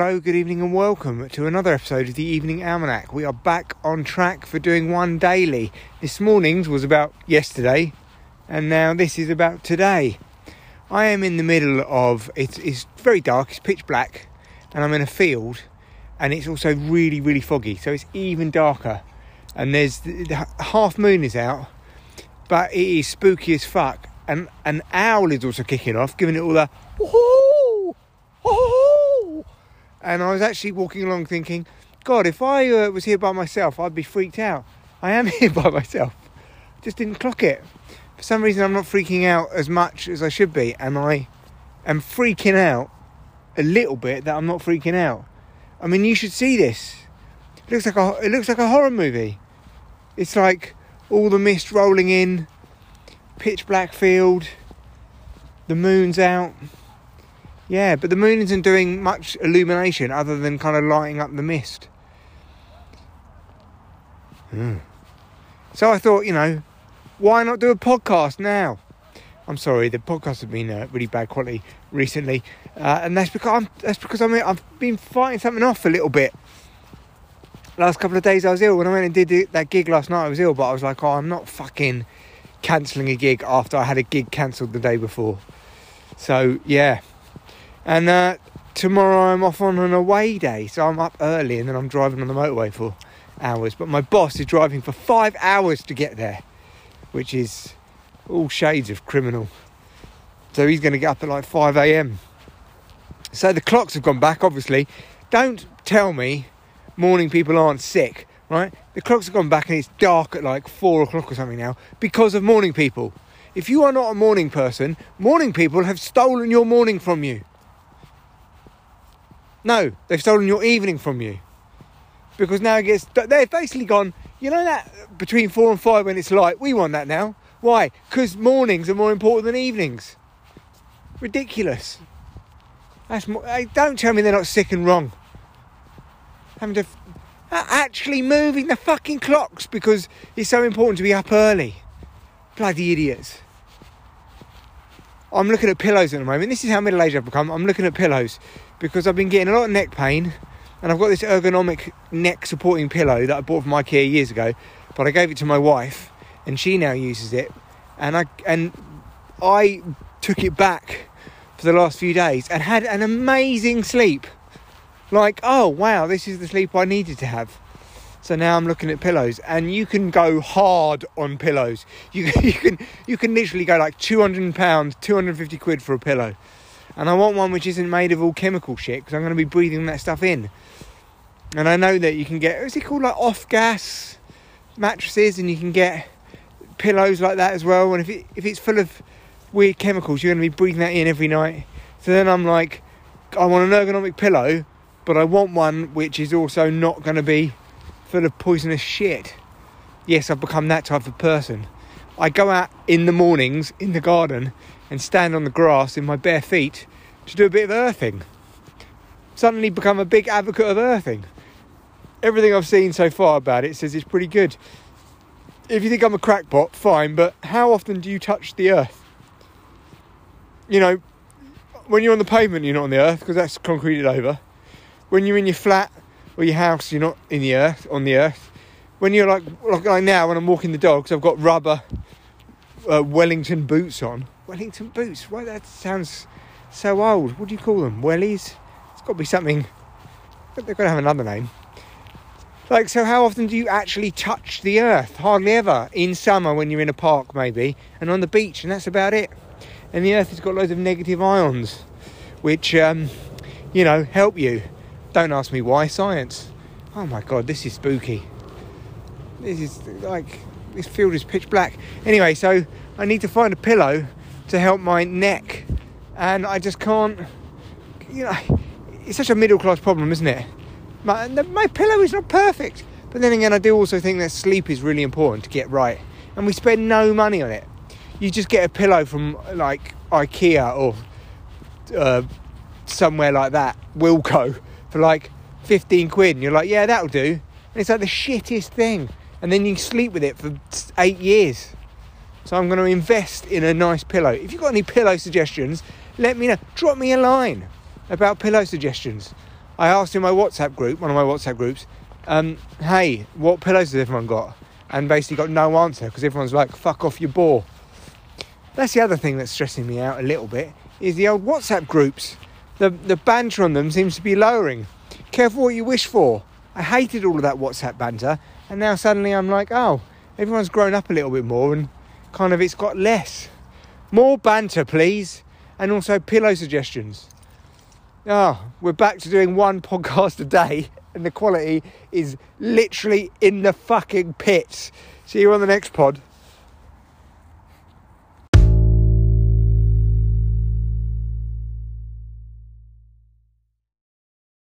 Hello, good evening, and welcome to another episode of the Evening Almanac. We are back on track for doing one daily. This morning's was about yesterday, and now this is about today. I am in the middle of it's, it's very dark, it's pitch black, and I'm in a field, and it's also really, really foggy, so it's even darker. And there's the, the half moon is out, but it is spooky as fuck. And an owl is also kicking off, giving it all the woohoo, woohoo. And I was actually walking along thinking, God, if I uh, was here by myself, I'd be freaked out. I am here by myself. Just didn't clock it. For some reason, I'm not freaking out as much as I should be, and I am freaking out a little bit that I'm not freaking out. I mean, you should see this. It looks like a it looks like a horror movie. It's like all the mist rolling in, pitch black field, the moon's out. Yeah, but the moon isn't doing much illumination other than kind of lighting up the mist. Hmm. So I thought, you know, why not do a podcast now? I'm sorry, the podcast has been uh, really bad quality recently, uh, and that's because I'm that's because I'm I've been fighting something off a little bit. Last couple of days I was ill. When I went and did that gig last night, I was ill, but I was like, oh, I'm not fucking cancelling a gig after I had a gig cancelled the day before. So yeah, and uh, tomorrow I'm off on an away day, so I'm up early and then I'm driving on the motorway for hours. But my boss is driving for five hours to get there, which is all shades of criminal. So he's going to get up at like 5 a.m. So the clocks have gone back, obviously. Don't tell me morning people aren't sick, right? The clocks have gone back and it's dark at like 4 o'clock or something now because of morning people. If you are not a morning person, morning people have stolen your morning from you. No, they've stolen your evening from you. Because now it gets, they've basically gone, you know that between 4 and 5 when it's light, we want that now. Why? Because mornings are more important than evenings. Ridiculous. That's more, hey, don't tell me they're not sick and wrong. Having to actually moving the fucking clocks because it's so important to be up early. Bloody idiots. I'm looking at pillows at the moment. This is how middle aged I've become. I'm looking at pillows because I've been getting a lot of neck pain and I've got this ergonomic neck supporting pillow that I bought from IKEA years ago, but I gave it to my wife and she now uses it and I and I took it back for the last few days and had an amazing sleep. Like, oh wow, this is the sleep I needed to have. So now I'm looking at pillows, and you can go hard on pillows. You, you can you can literally go like 200 pounds, 250 quid for a pillow. And I want one which isn't made of all chemical shit because I'm going to be breathing that stuff in. And I know that you can get, is it called like off gas mattresses, and you can get pillows like that as well. And if it, if it's full of weird chemicals, you're going to be breathing that in every night. So then I'm like, I want an ergonomic pillow, but I want one which is also not going to be full of poisonous shit. Yes, I've become that type of person. I go out in the mornings in the garden and stand on the grass in my bare feet to do a bit of earthing. Suddenly become a big advocate of earthing. Everything I've seen so far about it says it's pretty good. If you think I'm a crackpot, fine, but how often do you touch the earth? You know, when you're on the pavement, you're not on the earth because that's concreted over. When you're in your flat, or your house, you're not in the earth, on the earth. When you're like, like like now, when I'm walking the dogs, I've got rubber uh, Wellington boots on. Wellington boots? Why that sounds so old. What do you call them? Wellies? It's got to be something. They've got to have another name. Like, so how often do you actually touch the earth? Hardly ever. In summer, when you're in a park, maybe, and on the beach, and that's about it. And the earth has got loads of negative ions, which, um, you know, help you. Don't ask me why. Science. Oh my god, this is spooky. This is like this field is pitch black. Anyway, so I need to find a pillow to help my neck, and I just can't. You know, it's such a middle class problem, isn't it? My, my pillow is not perfect, but then again, I do also think that sleep is really important to get right, and we spend no money on it. You just get a pillow from like IKEA or uh, somewhere like that, Wilko for like 15 quid and you're like, yeah, that'll do. And it's like the shittest thing. And then you sleep with it for eight years. So I'm going to invest in a nice pillow. If you've got any pillow suggestions, let me know. Drop me a line about pillow suggestions. I asked in my WhatsApp group, one of my WhatsApp groups, um, hey, what pillows has everyone got? And basically got no answer because everyone's like, fuck off your bore. That's the other thing that's stressing me out a little bit is the old WhatsApp groups. The, the banter on them seems to be lowering. Careful what you wish for. I hated all of that WhatsApp banter, and now suddenly I'm like, oh, everyone's grown up a little bit more and kind of it's got less. More banter, please, and also pillow suggestions. Oh, we're back to doing one podcast a day, and the quality is literally in the fucking pits. See you on the next pod.